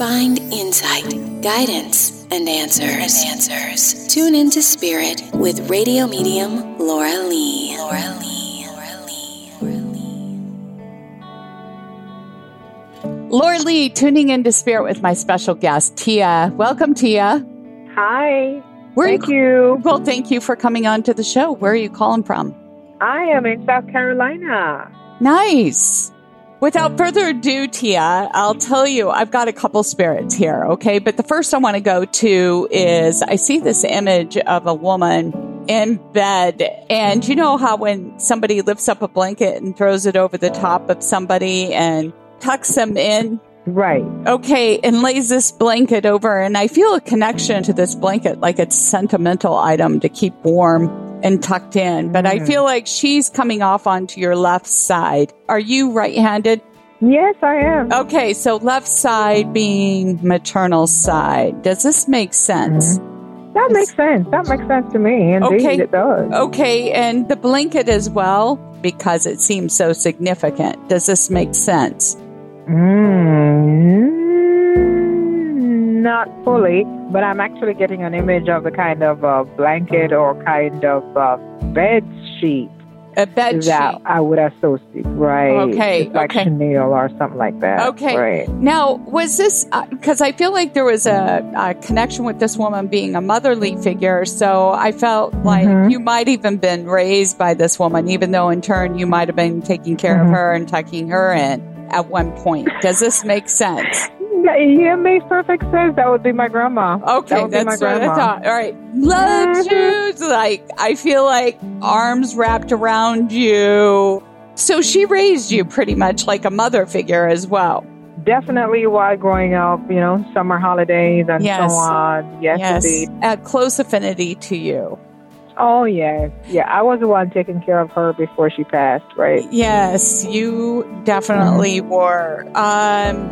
find insight, guidance, and answers. And answers. Tune into Spirit with radio medium Laura Lee. Laura Lee. Laura Lee. Laura Lee. Laura Lee, tuning into Spirit with my special guest, Tia. Welcome, Tia. Hi. Where thank you, you. Well, thank you for coming on to the show. Where are you calling from? I am in South Carolina. Nice. Without further ado, Tia, I'll tell you, I've got a couple spirits here, okay? But the first I want to go to is I see this image of a woman in bed. And you know how when somebody lifts up a blanket and throws it over the top of somebody and tucks them in? Right. Okay, and lays this blanket over, and I feel a connection to this blanket, like it's a sentimental item to keep warm and tucked in, but I feel like she's coming off onto your left side. Are you right handed? Yes, I am. Okay, so left side being maternal side. Does this make sense? That makes sense. That makes sense to me. Indeed, Okay. it does. Okay, and the blanket as well, because it seems so significant. Does this make sense? Mm, not fully, but I'm actually getting an image of the kind of uh, blanket or kind of uh, bed sheet A bed that sheet. I would associate. Right. Okay, It's like okay. chenille or something like that. Okay. Right. Now, was this because I feel like there was a, a connection with this woman being a motherly figure? So I felt like Mhm. you might even been raised by this woman, even though in turn you might have been taking care of Mhm. her and tucking her in at one point. Does this make sense? Yeah, yeah, makes perfect sense. That would be my grandma. Okay, that that's what I thought. All right, love Mhm. you. Like I feel like arms wrapped around you. So she raised you pretty much like a mother figure as well. Definitely why growing up, you know, summer holidays and Yes. so on. Yes, indeed. a close affinity to you. Oh, yes. Yeah, I was the one taking care of her before she passed, right? Yes, you definitely were. Um,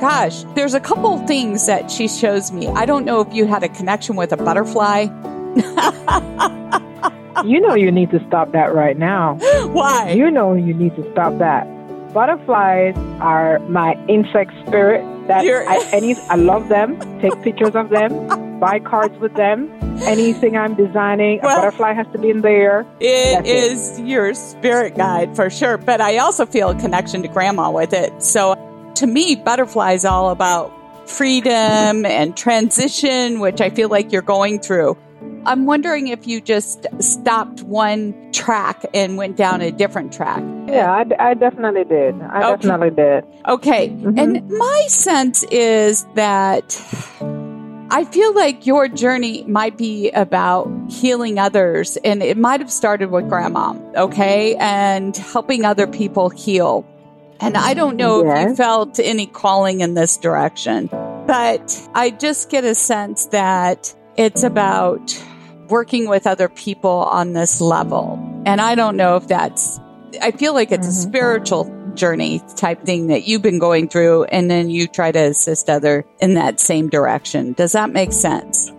gosh, there's a couple things that she shows me. I don't know if you had a connection with a butterfly. you know you need to stop that right now. Why? You know you need to stop that. Butterflies are my insect spirit. That You're- I, any, I love them. Take pictures of them. Buy cards with them. Anything I'm designing, Well- a butterfly has to be in there. It That's it. is your spirit guide for sure, but I also feel a connection to grandma with it. So to me, butterflies all about freedom and transition, which I feel like you're going through. I'm wondering if you just stopped one track and went down a different track. Yeah, I, I definitely did. I Okay. definitely did. Okay. Mhm. And my sense is that I feel like your journey might be about healing others, and it might have started with grandma, okay, and helping other people heal. And I don't know if you felt any calling in this direction, but I just get a sense that it's about working with other people on this level. And I don't know if that's, I feel like it's a Mhm. spiritual journey type thing that you've been going through, and then you try to assist other in that same direction. Does that make sense?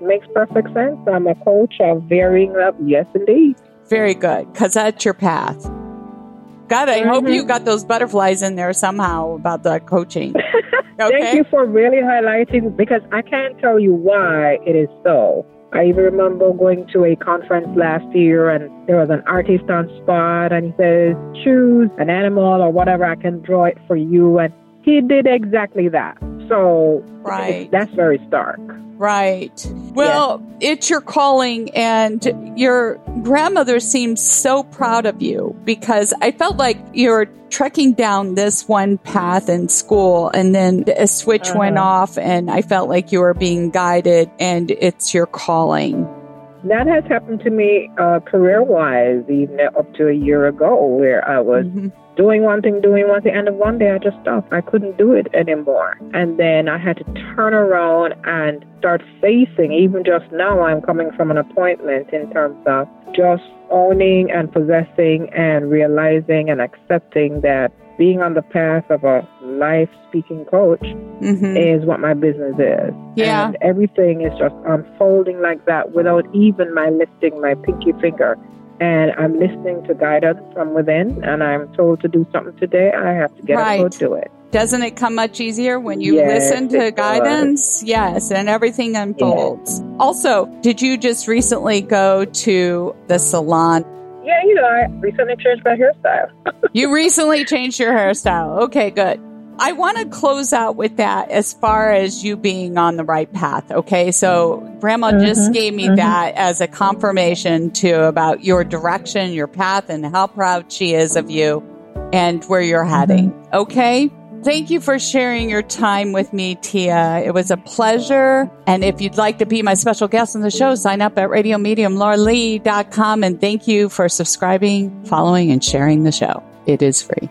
Makes perfect sense. I'm a coach of varying levels. Yes, indeed. Very good, because that's your path. God, I hope Mhm. you got those butterflies in there somehow about the coaching. Okay. Thank you for really highlighting because I can't tell you why it is so. I even remember going to a conference last year and there was an artist on spot and he says, choose an animal or whatever, I can draw it for you. And he did exactly that. So Right. that's very stark. Right. Well, it's your calling, and your grandmother seems so proud of you because I felt like you're trekking down this one path in school, and then a switch went Uh-huh. off, and I felt like you were being guided, and it's your calling. That has happened to me uh, career wise, even up to a year ago, where I was Mhm. Doing one thing, doing one thing, and then one day I just stopped. I couldn't do it anymore. And then I had to turn around and start facing, even just now, I'm coming from an appointment in terms of just owning and possessing and realizing and accepting that being on the path of a life speaking coach Mhm. is what my business is. Yeah. And everything is just unfolding like that without even my lifting my pinky finger and I'm listening to guidance from within and I'm told to do something today, I have to get Right. up and go do it. Doesn't it come much easier when you Yes, listen to it does. guidance? Yes, and everything unfolds. Also, did you just recently go to the salon? Yeah, you know, I recently changed my hairstyle. You recently changed your hairstyle. Okay, good. I want to close out with that as far as you being on the right path. Okay. So grandma just Mhm, gave me mhm. that as a confirmation to about your direction, your path, and how proud she is of you and where you're heading. Okay. Thank you for sharing your time with me, Tia. It was a pleasure. And if you'd like to be my special guest on the show, sign up at radiomediumlauralee.com. And thank you for subscribing, following, and sharing the show. It is free.